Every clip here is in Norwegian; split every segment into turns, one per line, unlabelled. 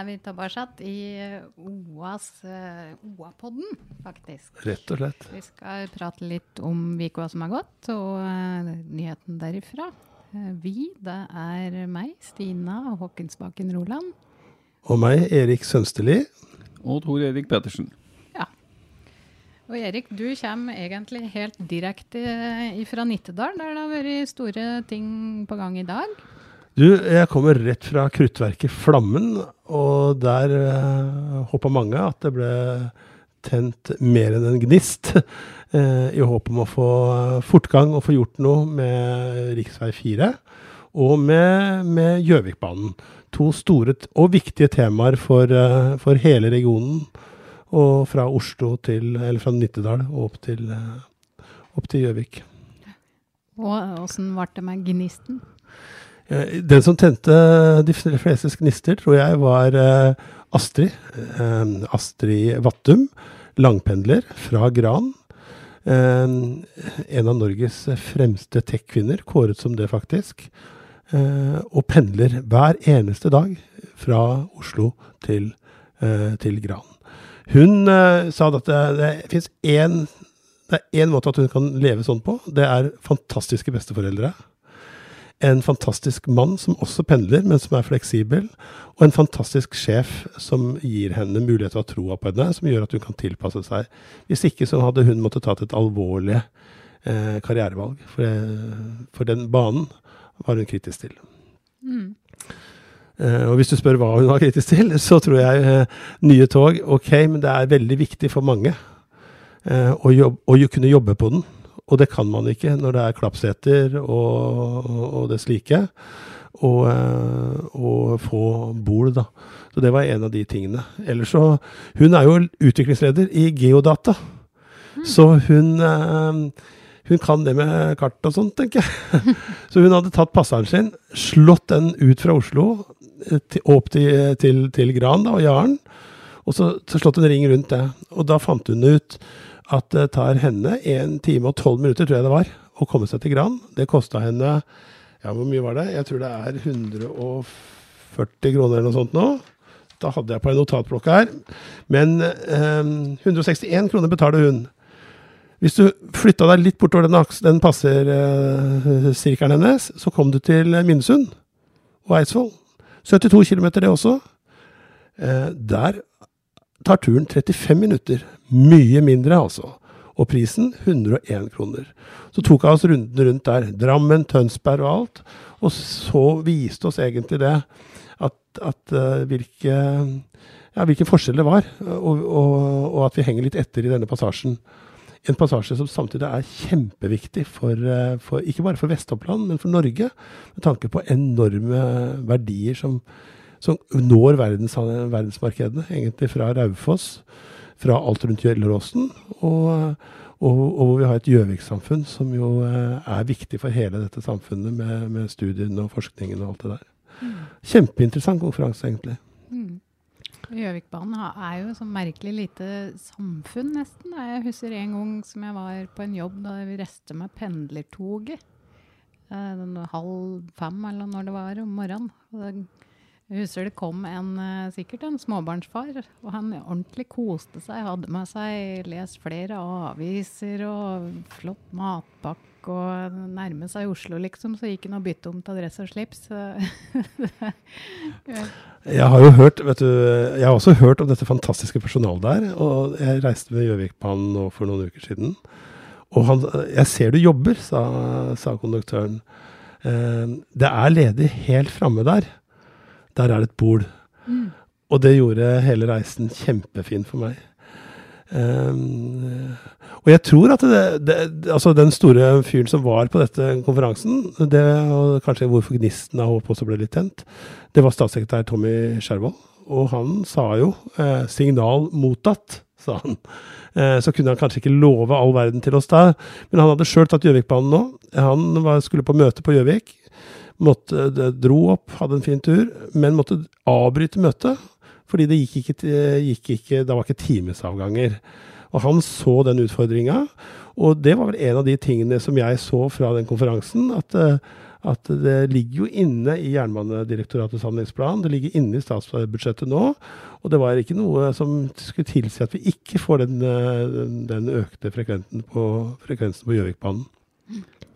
er vi tilbake i OAs, eh, OA-podden, faktisk.
Rett og slett.
Vi skal prate litt om uka som har gått, og eh, nyheten derifra. Eh, vi, det er meg, Stina Håkensbaken Roland.
Og meg, Erik Sønsteli.
Og Tor Erik Pettersen.
Ja. Og Erik, du kommer egentlig helt direkte fra Nittedal, der det har vært store ting på gang i dag.
Du, jeg kommer rett fra kruttverket Flammen, og der eh, håpa mange at det ble tent mer enn en gnist. eh, I håp om å få fortgang og få gjort noe med rv. 4 og med, med Gjøvikbanen. To store og viktige temaer for, eh, for hele regionen. Og fra Oslo til, eller fra Nittedal og opp til, eh, opp til Gjøvik.
Og åssen ble det med gnisten?
Eh, Den som tente de fleste gnister, tror jeg var eh, Astrid. Eh, Astrid Vattum, langpendler fra Gran. En av Norges fremste tech-kvinner, kåret som det faktisk. Og pendler hver eneste dag fra Oslo til, til Gran. Hun sa at det, det fins er én måte at hun kan leve sånn på. Det er fantastiske besteforeldre en fantastisk mann som også pendler, men som er fleksibel, og en fantastisk sjef som gir henne mulighet til å ha troa på henne, som gjør at hun kan tilpasse seg. Hvis ikke så hadde hun måttet tatt et alvorlig eh, karrierevalg, for, eh, for den banen var hun kritisk til.
Mm.
Eh, og hvis du spør hva hun var kritisk til, så tror jeg eh, nye tog, ok, men det er veldig viktig for mange eh, å, jobbe, å kunne jobbe på den. Og det kan man ikke når det er klappseter og, og det slike. Og, eh, og få bol, da. Så det var en av de tingene. Ellers så Hun er jo utviklingsleder i Geodata. Så hun eh, hun kan det med kart og sånt, tenker jeg. Så hun hadde tatt passeren sin, slått den ut fra Oslo, eh, til, opp til, til, til Gran da, og Jaren, og så, så slått en ring rundt det. Og da fant hun ut at det tar henne en time og tolv minutter, tror jeg det var, å komme seg til Gran. Det kosta henne Ja, hvor mye var det? Jeg tror det er 140 kroner eller noe sånt nå. Da hadde jeg på en notatblokk her. Men eh, 161 kroner betaler hun. Hvis du flytta deg litt bortover den, den passersirkelen hennes, så kom du til Minnesund og Eidsvoll. 72 km det også. Eh, der tar turen 35 minutter. Mye mindre, altså. Og prisen 101 kroner. Så tok jeg oss runden rundt der. Drammen, Tønsberg og alt. Og så viste oss egentlig det at, at uh, hvilke, ja, hvilken forskjell det var. Og, og, og at vi henger litt etter i denne passasjen. En passasje som samtidig er kjempeviktig for, eh, for, ikke bare for Vest-Oppland, men for Norge. Med tanke på enorme verdier som, som når verdens, verdensmarkedene. Egentlig fra Raufoss, fra alt rundt Gjelleråsen, og, og, og hvor vi har et Gjøvik-samfunn som jo eh, er viktig for hele dette samfunnet med, med studiene og forskningen og alt det der. Kjempeinteressant konferanse, egentlig.
Mm. Gjøvikbanen er jo så merkelig lite samfunn, nesten. Jeg husker en gang som jeg var på en jobb da vi reiste med pendlertoget. Eh, den halv fem eller når det var om morgenen. Og det- Jeg husker det kom en, eh, sikkert en småbarnsfar, og han ordentlig koste seg. Hadde med seg lest flere aviser og flott matpakke og nærme seg Oslo, liksom. Så gikk han og bytte om til dress og slips.
Jeg har jo hørt, vet du, jeg har også hørt om dette fantastiske personalet der. Og jeg reiste med Gjøvikbanen nå for noen uker siden. Og han, jeg ser du jobber, sa, sa konduktøren. Eh, det er ledig helt framme der. Der er det et bord. Og det gjorde hele reisen kjempefin for meg. Um, og jeg tror at det, det, altså den store fyren som var på dette konferansen, det, og kanskje hvorfor gnisten av håp også ble litt tent, det var statssekretær Tommy Skjervold. Og han sa jo eh, 'signal mottatt', sa han. Eh, så kunne han kanskje ikke love all verden til oss der, men han hadde sjøl tatt Gjøvikbanen nå. Han var, skulle på møte på Gjøvik. Måtte, dro opp, hadde en fin tur, men måtte avbryte møtet fordi det gikk ikke, gikk ikke, det var ikke timesavganger. Og han så den utfordringa. Og det var vel en av de tingene som jeg så fra den konferansen. At, eh, at det ligger jo inne i Jernbanedirektoratets handlingsplan. Det ligger inne i statsbudsjettet nå. Og det var ikke noe som skulle tilsi at vi ikke får den, eh, den økte frekvensen på, Gjøvikbanen.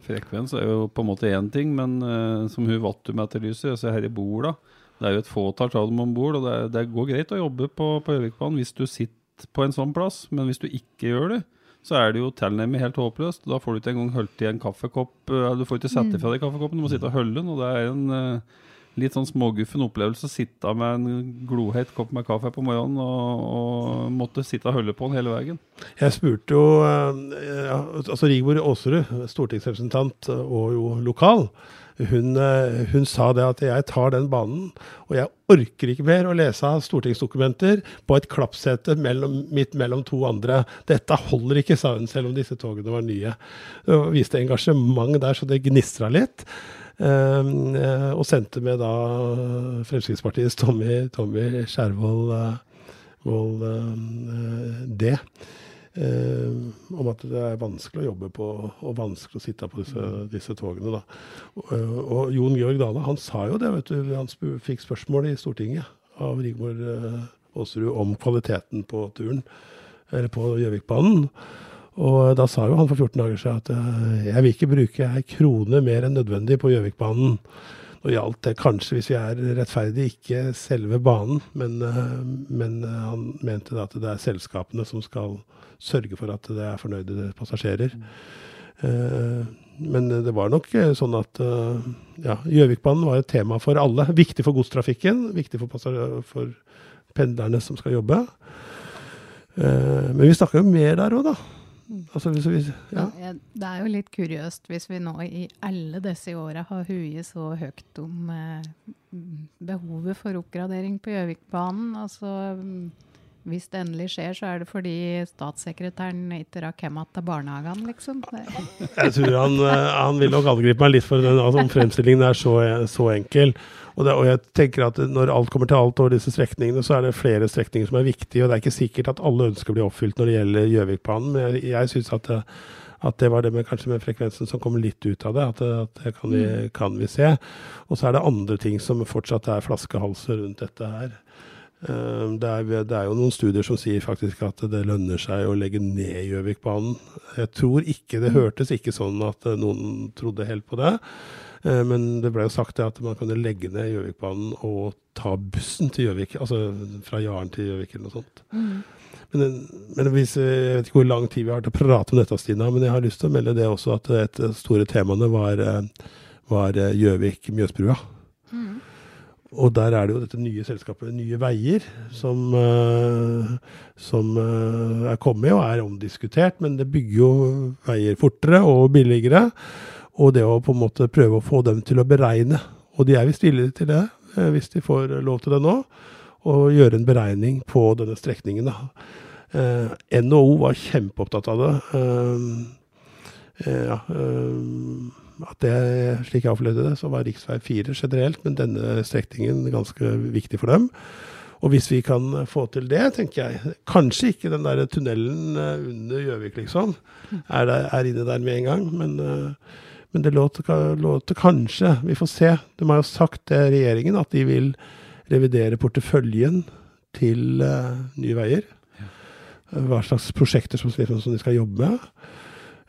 Frekvens er jo på en måte én ting, men uh, som hun Vattum etterlyser, altså her i borda det er jo et fåtall av dem om bord, og det, det, går greit å jobbe på, på Gjøvikbanen hvis du sitter på en sånn plass, men hvis du ikke gjør det, så er det jo tilnærmet helt håpløst. Da får du ikke engang holdt i en kaffekopp. Eh, du får ikke sette mm. fra deg kaffekoppen, du må sitte og holde den. Og det er en uh, litt sånn småguffen opplevelse å sitte med en gloheit kopp med kaffe på morgenen og, og måtte sitte og holde på den hele veien.
Jeg spurte jo uh, ja, altså Rigmor Aasrud, stortingsrepresentant og jo lokal hun, eh, hun, sa det at jeg tar den banen, og jeg orker ikke mer å lese av stortingsdokumenter på et klappsete mellom, midt mellom to andre. Dette holder ikke, sa hun, selv om disse togene var nye. Hun viste engasjement der så det gnistra litt. Um, og sendte med da Fremskrittspartiets Tommy, Tommy Skjervold uh, det. Eh, om at det er vanskelig å jobbe på og vanskelig å sitte på disse, disse togene. Da. Og, eh, og, Jon Georg Dale han sa jo det, vet du, han fikk spørsmål i Stortinget av Rigmor eh, Aasrud om kvaliteten på turen, eller på Gjøvikbanen. Og da sa jo han for 14 dager siden at eh, jeg vil ikke bruke ei krone mer enn nødvendig på Gjøvikbanen. Nå gjaldt det kanskje, hvis vi er rettferdige, ikke selve banen, men, eh, men eh, han mente da at det er selskapene som skal sørge for at det er fornøyde passasjerer. Men det var nok sånn at ja, Gjøvikbanen var et tema for alle. Viktig for godstrafikken, viktig for, for pendlerne som skal jobbe. Men vi snakker jo mer der òg, da. Altså, hvis, hvis, ja.
Det er jo litt kuriøst hvis vi nå i alle disse åra har huet så høyt om eh, behovet for oppgradering på Gjøvikbanen. Altså, hvis det endelig skjer, så er det fordi statssekretæren ikke rakk hjem til barnehagen, liksom.
Jeg tror han, eh, han vil nok angripe meg litt for den altså, fremstillingen er så, så enkel. Og, det, og, jeg tenker at når alt kommer til alt over disse strekningene, så er det flere strekninger som er viktige. Og det er ikke sikkert at alle ønsker blir oppfylt når det gjelder Gjøvikbanen. Men jeg, jeg syns at, at, det var det med, kanskje med frekvensen som kommer litt ut av det. At, at det kan vi, mm. kan vi se. Og så er det andre ting som fortsatt er flaskehalser rundt dette her. Eh, det er, det er, jo noen studier som sier faktisk at det lønner seg å legge ned Gjøvikbanen. Jeg tror ikke det mm. hørtes ikke sånn at noen trodde helt på det. Eh, men det ble jo sagt at man kunne legge ned Gjøvikbanen og ta bussen til Gjøvik. Altså fra Jaren til Gjøvik eller noe sånt. Mm. Men, men hvis, jeg vet ikke hvor lang tid vi har til å prate om dette, Stina, men jeg har lyst til å melde det også at et av de store temaene var, eh, var eh, Gjøvik-Mjøsbrua. Mm. Og der er det jo dette nye selskapet Nye Veier som, som er kommet og er omdiskutert, men det bygger jo veier fortere og billigere. Og det å på en måte prøve å få dem til å beregne. Og de er visst villige til det, eh, hvis de får lov til det nå. Å gjøre en beregning på denne strekningen. Eh, NHO var kjempeopptatt av det. Eh, eh, ja, eh, at det, slik jeg opplevde det, så var rv. 4 generelt, men denne strekningen ganske viktig for dem. Og hvis vi kan få til det, tenker jeg Kanskje ikke den der tunnelen eh, under Gjøvik, liksom, er, der, er, inne der med en gang, men men det låter, kanskje Vi får se. De har jo sagt til regjeringen at de vil revidere porteføljen til uh, Nye Veier. Ja. Hva slags prosjekter som, som, de skal jobbe med.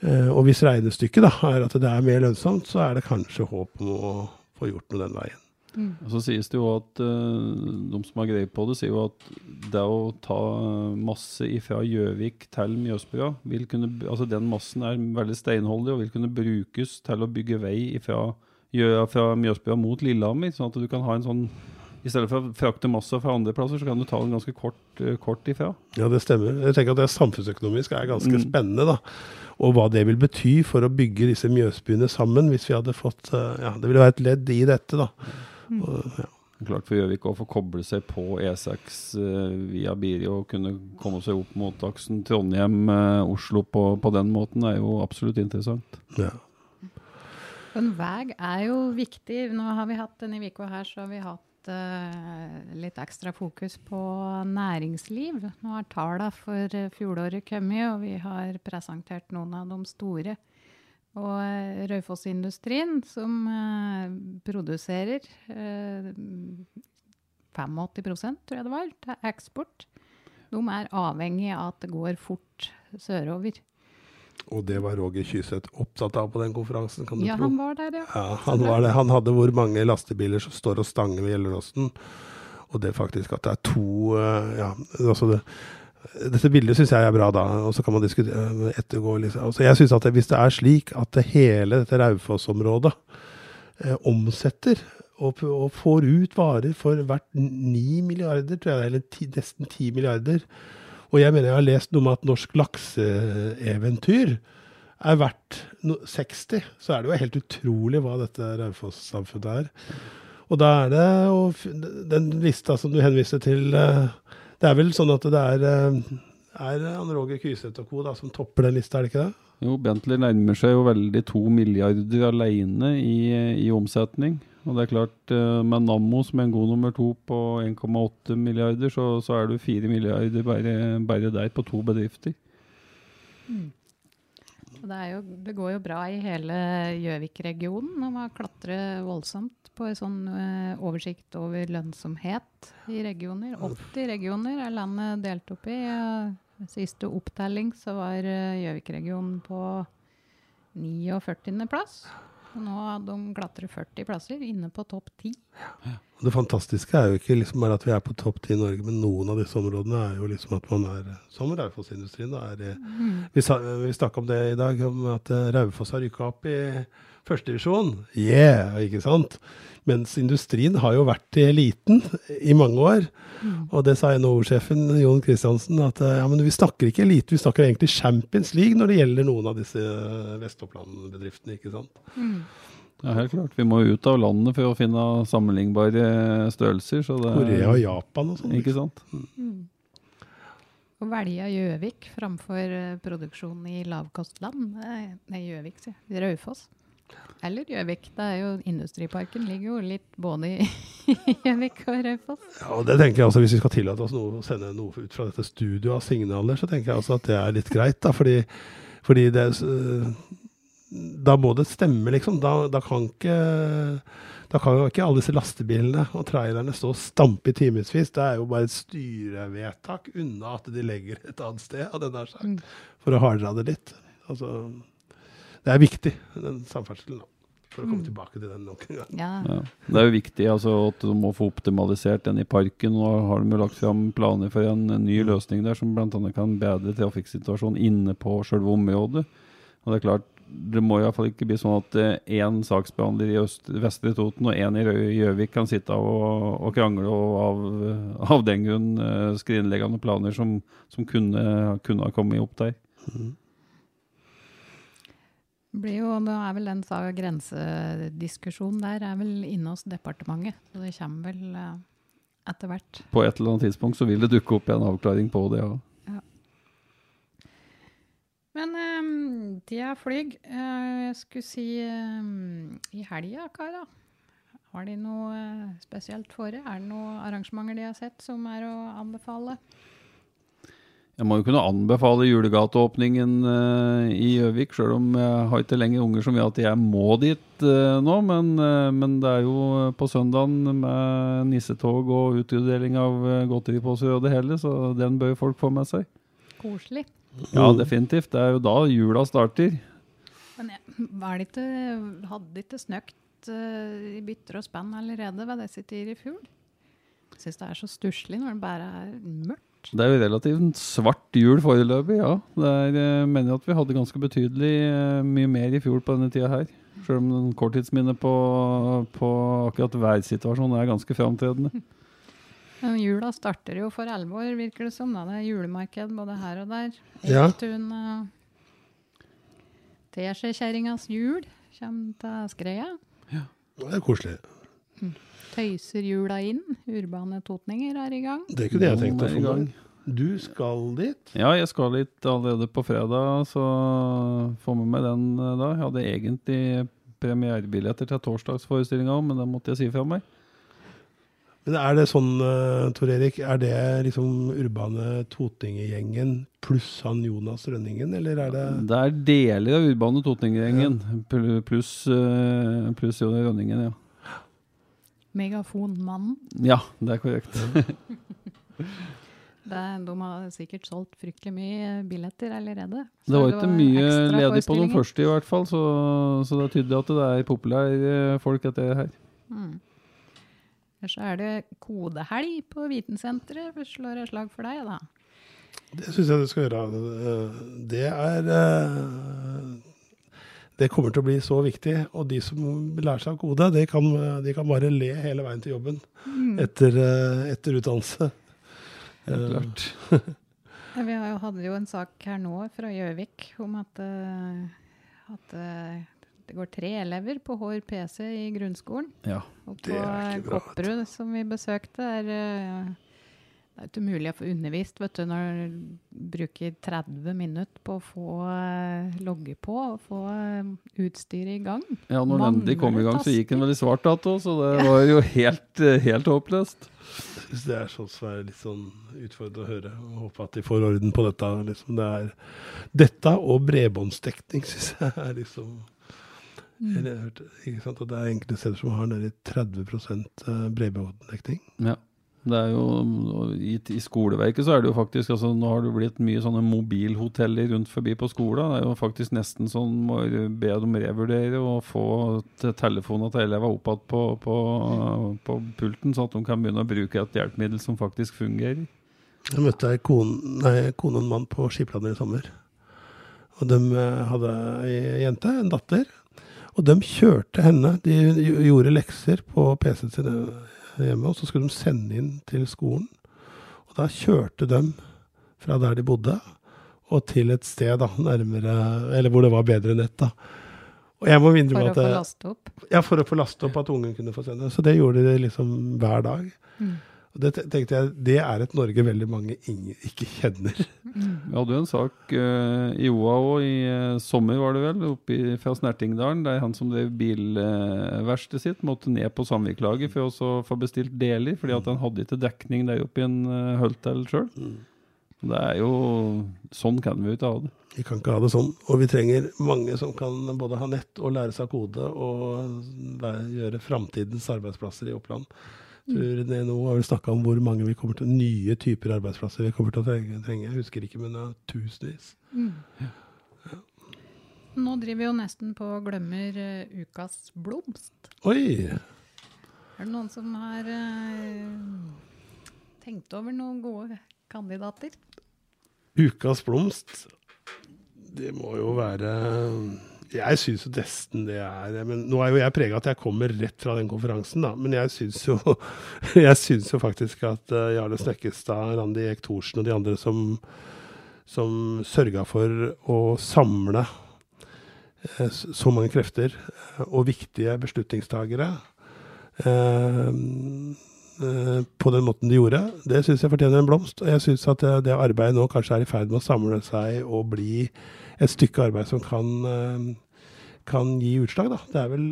Uh, og hvis regnestykket da, er at det er mer lønnsomt, så er det kanskje håp om å få gjort noe den veien.
Mm. Og så sies det jo at uh, de som har greie på det, sier jo at det å ta masse fra Gjøvik til Mjøsbrua vil kunne, altså Den massen er veldig steinholdig og vil kunne brukes til å bygge vei fra, fra Mjøsbrua mot Lillehammer. Sånn at du kan ha en sånn I stedet for å frakte masse fra andre plasser, så kan du ta den ganske kort, eh, kort ifra.
Ja, det stemmer. Jeg tenker at det samfunnsøkonomisk er ganske
Mm.
spennende. da. Og hva det vil bety for å bygge disse Mjøsbyene sammen, hvis vi hadde fått eh, Ja, det ville være et ledd i dette, da. Og, ja.
Klart for Gjøvik å få koble seg på E6 eh, via Biri og kunne komme seg opp mot aksen Trondheim-Oslo på, på den måten, er jo absolutt interessant.
Ja.
En vei er jo viktig. Nå har vi hatt denne uka her, så har vi hatt eh, litt ekstra fokus på næringsliv. Nå har tallene for eh, fjoråret kommet, og vi har presentert noen av de store. Og uh, Raufoss-industrien, som eh, produserer eh, 85 tror jeg det var, til eksport, de er avhengig av at det går fort sørover.
Og det var Roger Kyseth opptatt av på den konferansen, kan du
Ja,
tro.
han var der, ja.
Ja, han var der. Han hadde hvor mange lastebiler som står og stanger ved Gjelleråsen. Og det faktisk at det er to eh, Ja, altså det, dette bildet syns jeg er bra, da. Og så kan man diskutere ettergå liksom. altså Jeg synes at hvis det er slik at det hele dette Raufoss-området eh, omsetter og, og får ut varer for hvert 9 milliarder, tror jeg, eller ti, nesten 10 milliarder Og jeg mener jeg har lest noe om at norsk lakseeventyr er verdt no 60, så er det jo helt utrolig hva dette Raufoss-samfunnet er. Og da er det og den lista som du henviste til eh, Det er vel sånn at det er, eh, er han Roger Kyseth og co. da, som topper den lista, er det ikke det?
Jo, Bentley nærmer seg jo veldig to milliarder alene i, i omsetning. Og det er klart, eh, med Nammo som er en god nummer to på 1,8 milliarder, så, så er du fire milliarder bare, bare der på to bedrifter.
Og Det, jo, det går jo bra i hele Gjøvik-regionen. Man har klatret voldsomt på en sånn eh, oversikt over lønnsomhet i regioner. 80 regioner er landet delt opp i. Siste opptelling så var eh, Gjøvik-regionen på 49. plass. Og nå har de klatret 40 plasser, inne på topp 10.
Og det fantastiske er jo ikke liksom bare at vi er på topp ti i Norge, men noen av disse områdene er jo liksom at man er Som Raufoss-industrien. da, eh, Vi, vi snakka om det i dag, om at eh, Raufoss har rykka opp i førstedivisjon. Yeah! Ikke sant? Mens industrien har jo vært i eliten i mange år. Og det sa NHO-sjefen Jon Kristiansen, at eh, ja, men vi snakker ikke elite, vi snakker egentlig Champions League når det gjelder noen av disse eh, Vest-Oppland-bedriftene. ikke sant?
Det er helt klart. Vi må jo ut av landet for å finne sammenlignbare størrelser. Så det,
Korea og Japan og sånn.
Ikke sant?
Å velge Gjøvik framfor eh, produksjon i lavkostland Nei, Gjøvik, sier jeg. Raufoss. Eller Gjøvik. Det er jo Industriparken ligger jo litt både i Gjøvik og Raufoss.
Ja, det tenker jeg altså, Hvis vi skal tillate oss noe, å sende noe ut fra dette studioet av signaler, så tenker jeg altså at det er litt greit. da, Fordi, fordi det Da må det stemme, liksom. Da, da kan ikke da kan jo ikke alle disse lastebilene og trailerne stå og stampe i timevis. Det er jo bare et styrevedtak unna at de legger et annet sted, jeg nær sagt, for å hardra det litt. Altså, det er viktig, den samferdselen. For å komme tilbake til den nok en gang.
Ja.
Ja. Det er jo viktig altså, at du må få optimalisert den i parken. Nå har de jo lagt fram planer for en ny løsning der som bl.a. kan bedre trafikksituasjonen inne på selve området. Og det er klart, det må i hvert fall ikke bli sånn at én saksbehandler i øst, Vestre Toten og én i Gjøvik kan sitte og, og krangle og av, av den grunn uh, skrinlegge noen planer som, som kunne, kunne ha kommet opp der.
Blir jo, nå er vel den grensediskusjonen der er vel inne hos departementet. Så det kommer vel eh, etter hvert.
På et eller annet tidspunkt så vil det dukke opp en avklaring på det. Ja.
Men um, det er flyg. Uh, jeg skulle si um, i helga, Kara. Har de noe eh, spesielt for det? Er det noen arrangementer de har sett som er å anbefale?
Jeg må jo kunne anbefale julegateåpningen uh, i Gjøvik, sjøl om jeg har ikke lenger unger som vil at jeg må dit uh, nå. Men, uh, men det er jo på søndagen med nissetog og utdeling av godteriposer og det hele, så den bør folk få med seg.
Koselig.
Ja, definitivt. Det er jo da jula starter.
Men jeg, var det ikke, hadde det ikke snøkt uh, i bytter og spenn allerede ved disse tider i fjor? Jeg syns det er så stusslig når det bare er mørkt.
Det er jo relativt svart jul foreløpig, ja. Eh, mener jeg at vi hadde ganske betydelig eh, mye mer i fjor på denne tida her. Selv om korttidsminnet på, på akkurat værsituasjonen er ganske framtredende.
Men jula starter jo for alvor, virker det som. Da. Det er julemarked både her og der.
Ja.
Ektun og Teskjekjerringas jul kommer til Skreia. Ja.
Det er koselig.
Tøyser jula inn. Urbane totninger er i gang.
Det er ikke det jeg
tenkte å
få
i gang.
Du skal dit?
Ja, jeg skal dit allerede på fredag, så få med meg den eh, da. Jeg hadde egentlig premierebilletter til torsdagsforestillinga òg, men den måtte jeg si fra meg.
Men er det sånn, uh, Tor Erik, er det liksom urbane Totninggjengen pluss han Jonas Rønningen, eller er det
Det er deler av Urbane Totninggjengen ja. pluss plus Jonas Rønningen, ja.
Megafonmannen.
Ja, det er korrekt.
Det, de har sikkert solgt fryktelig mye billetter allerede. Så
Det var ikke mye ledig på de første, i hvert fall, så, så det tyder at det er populære folk, dette her.
Mm. Så er det kodehelg på Vitensenteret. Vi slår et slag for deg, da.
Det syns jeg du skal gjøre. Eh, Det er eh, Det kommer til å bli så viktig. Og de som lærer seg å kode, de kan, de kan bare le hele veien til jobben etter, eh, etter utdannelse. Helt
Klart.
Vi hadde jo en sak her nå fra Gjøvik om at, at det går tre elever på Hår PC i grunnskolen.
Ja.
Og
Det
på
er ikke bra, vet du.
Kopperud, som vi besøkte, er eh, det er ikke umulig å få undervist vet du, når du bruker 30 minutter på å få eh, logge på og få eh, utstyret i gang.
ja, når den endelig kom i gang, så gikk den vel i svart igjen, så det var jo helt, eh, helt håpløst.
Jeg synes det er sånn som er litt sånn utfordrende å høre. og Håper at de får orden på dette. Liksom det er, dette og bredbåndsdekning syns jeg er liksom eller, ikke sant? at Det er enkelte steder som har nede i 30 eh, bredbåndsdekning.
Ja. Det er jo, i, I skoleverket så er det jo faktisk altså Nå har det jo blitt mye sånne mobilhoteller rundt forbi på skolen. Det er jo faktisk nesten sånn må be dem revurdere og få telefonene telefonen til elevene opp igjen på, på, på pulten, sånn at de kan begynne å bruke et hjelpemiddel som faktisk fungerer.
Jeg møtte ei kone, kone og en mann på Skipladden i sommer. Og de eh, hadde ei jente, en datter. Og de kjørte henne. De gjorde lekser på PC-en sin hjemme, og så skulle de sende inn til skolen. Og da kjørte de fra der de bodde, og til et sted da, nærmere Eller hvor det var bedre nett, da. Og jeg må
For å
at
få laste opp.
ja, for å få laste opp at ungen kunne få sende. Så det gjorde de liksom hver dag.
Mm.
Det tenkte jeg, det er et Norge veldig mange ingen, ikke kjenner.
Vi hadde jo en sak uh, i OA òg, i uh, sommer var det vel, oppe i, fra Snertingdalen, der han som drev bilverkstedet sitt, måtte ned på samvirkelaget for å få bestilt deler, fordi at han hadde ikke dekning der oppe i en uh, Hultel sjøl. Det er jo Sånn kan vi jo ikke ha det.
Vi kan ikke ha det sånn. Og vi trenger mange som kan både ha nett og lære seg kode og gjøre framtidens arbeidsplasser i Oppland. Tror det nå har vi snakka om hvor mange vi kommer til, nye typer arbeidsplasser vi kommer til å trenge. Jeg husker ikke, men det er tusenvis.
Nå driver vi jo nesten på og glemmer uh, ukas blomst.
Oi!
Er det noen som har uh, tenkt over noen gode kandidater?
Ukas blomst, det må jo være Jeg syns jo nesten det er men Nå er jo jeg prega at jeg kommer rett fra den konferansen, da. Men jeg syns jo, jo faktisk at eh, Jarle Snekkestad, Randi Eek Thorsen og de andre som, som sørga for å samle eh, så mange krefter eh, og viktige beslutningstagere på den måten de gjorde, det syns jeg fortjener en blomst. Og jeg syns at det, det arbeidet nå kanskje er i ferd med å samle seg og bli et stykke arbeid som kan, eh, kan gi utslag. Da. Det er vel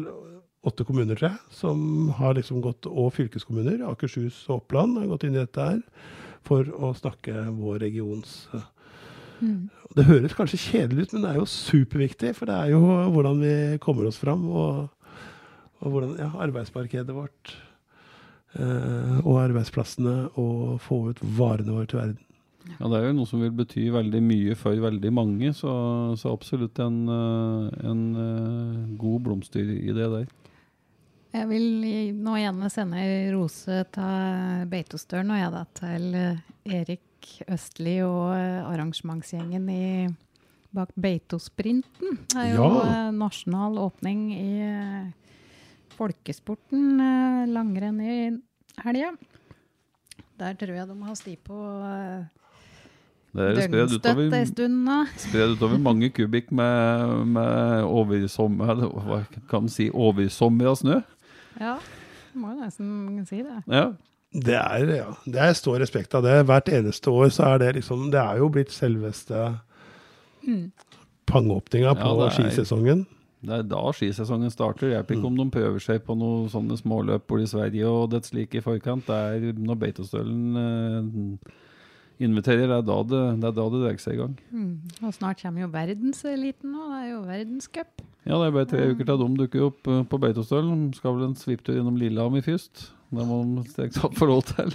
åtte kommuner, tror jeg, som har liksom gått, og fylkeskommuner, Akershus og Oppland, har gått inn i dette her for å snakke vår regions Mm. Det høres kanskje kjedelig ut, men det er jo superviktig. For det er jo hvordan vi kommer oss fram, og, og hvordan ja, arbeidsmarkedet vårt eh, og arbeidsplassene, og få ut varene våre til verden.
Ja, Det er jo noe som vil bety veldig mye for veldig mange, så, så absolutt en, eh, en eh, god det der.
Jeg vil nå gjerne sende rose til Beitostølen og jeg da til eh, Erik Østli og eh, arrangementsgjengen i bak Beitosprinten. Det er jo
Ja.
eh, nasjonal åpning i eh, folkesporten eh, langrenn i helga. Der tror jeg de har sti på eh,
er
døgnstøtt ei stund nå.
spredd utover mange kubikk med, med oversommer, eller hva kan man si, oversomra snø.
Ja, må jo nesten si det.
Ja.
Det er, ja, det er stor respekt av det. Hvert eneste år så er det liksom Det er jo blitt selveste pangåpninga på
Ja, er-
skisesongen.
Det er da skisesongen starter. Jeg vet ikke om de prøver seg på noen sånne småløp i Sverige og det slike i forkant. Det er når Beitostølen eh, inviterer, det er da det, det, er da det drar seg i gang.
Mm. Og snart kommer jo verdenseliten nå. Det er jo verdenscup.
Ja, det er bare tre uker til de dukker opp eh, på Beitostølen. Skal vel en svipptur innom Lillehammer først. Det må de strengt tatt få lov til.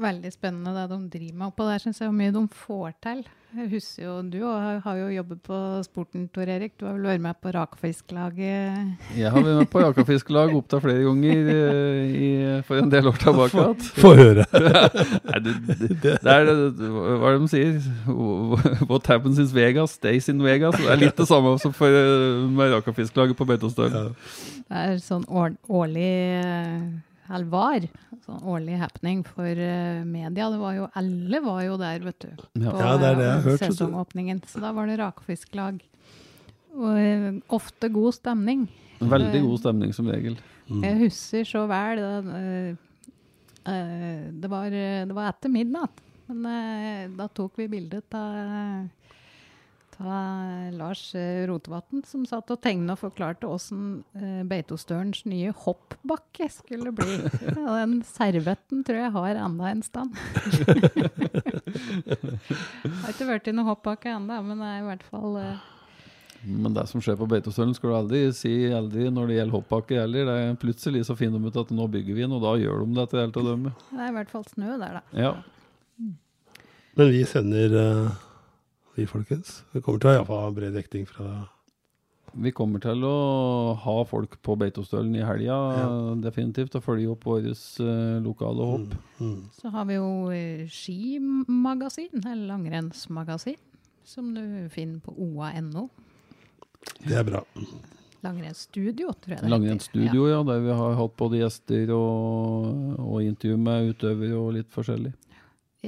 Veldig spennende det de driver med oppå der, syns jeg. Hvor mye de får til. Jeg husker jo, Du har, har jo jobbet på sporten, Tor Erik. Du har vel vært med på Rakfisklaget?
Jeg har vært med på Jakafiskelag opptil flere ganger eh, i, for en del år tilbake.
Få høre.
Nei, det, det, det er det, hva er det de sier? What happens in Vegas, stays in Vegas. Det er litt det samme som for, eh, med Rakafisklaget på Beitostølen.
Det er sånn år, årlig eh, Eller var sånn årlig happening for eh, media. Det var jo, alle var jo der, vet du.
Ja.
På
Ja, det er det jeg har hørt, så
sesongåpningen. Så da var det rakfisklag. Og eh, ofte god stemning.
Veldig god stemning som regel.
Jeg husker så vel da, eh, det, var, det var etter midnatt. Men da tok vi bilde av Lars eh, Rotevatn, som satt og tegnet og forklarte åssen Beitostørens Beitostølens nye hoppbakke skulle bli. Og den servetten tror jeg har enda en stand. har ikke vært i noen hoppbakke ennå, men det er i hvert fall eh,
Men det som skjer på Beitostølen, skal du aldri si aldri når det gjelder hoppbakke heller. Det er Plutselig så finner de ut at nå bygger vi en, og da gjør de det etter helt å dømme.
Det er i hvert fall snø der, da.
Ja.
Men vi sender, eh, vi folkens. Vi kommer til å ha bred dekning fra
Vi kommer til å ha folk på Beitostølen i helga, definitivt, og følge opp våre eh, lokale hopp.
mm.
Så har vi jo eh, skimagasin, eller langrennsmagasin, som du finner på oa.no.
Det er bra.
Langrennsstudio, tror jeg det
Langrennsstudio, ja, der vi har hatt både gjester og, og intervju med utøvere og litt forskjellig.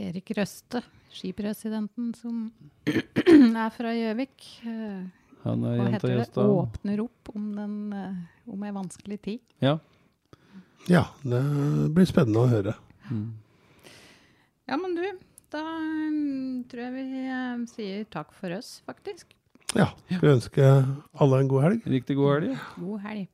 Erik Røste, skipresidenten som er fra Gjøvik. eh,
Han er
Hva heter det? Åpner opp om, den, eh, om ei vanskelig tid.
Ja.
Ja, det blir spennende å høre.
Ja, men du, da mm, tror jeg vi eh, sier takk for oss, faktisk.
Ja. Skal vi ønske alle en god helg?
Riktig god helg.
God helg.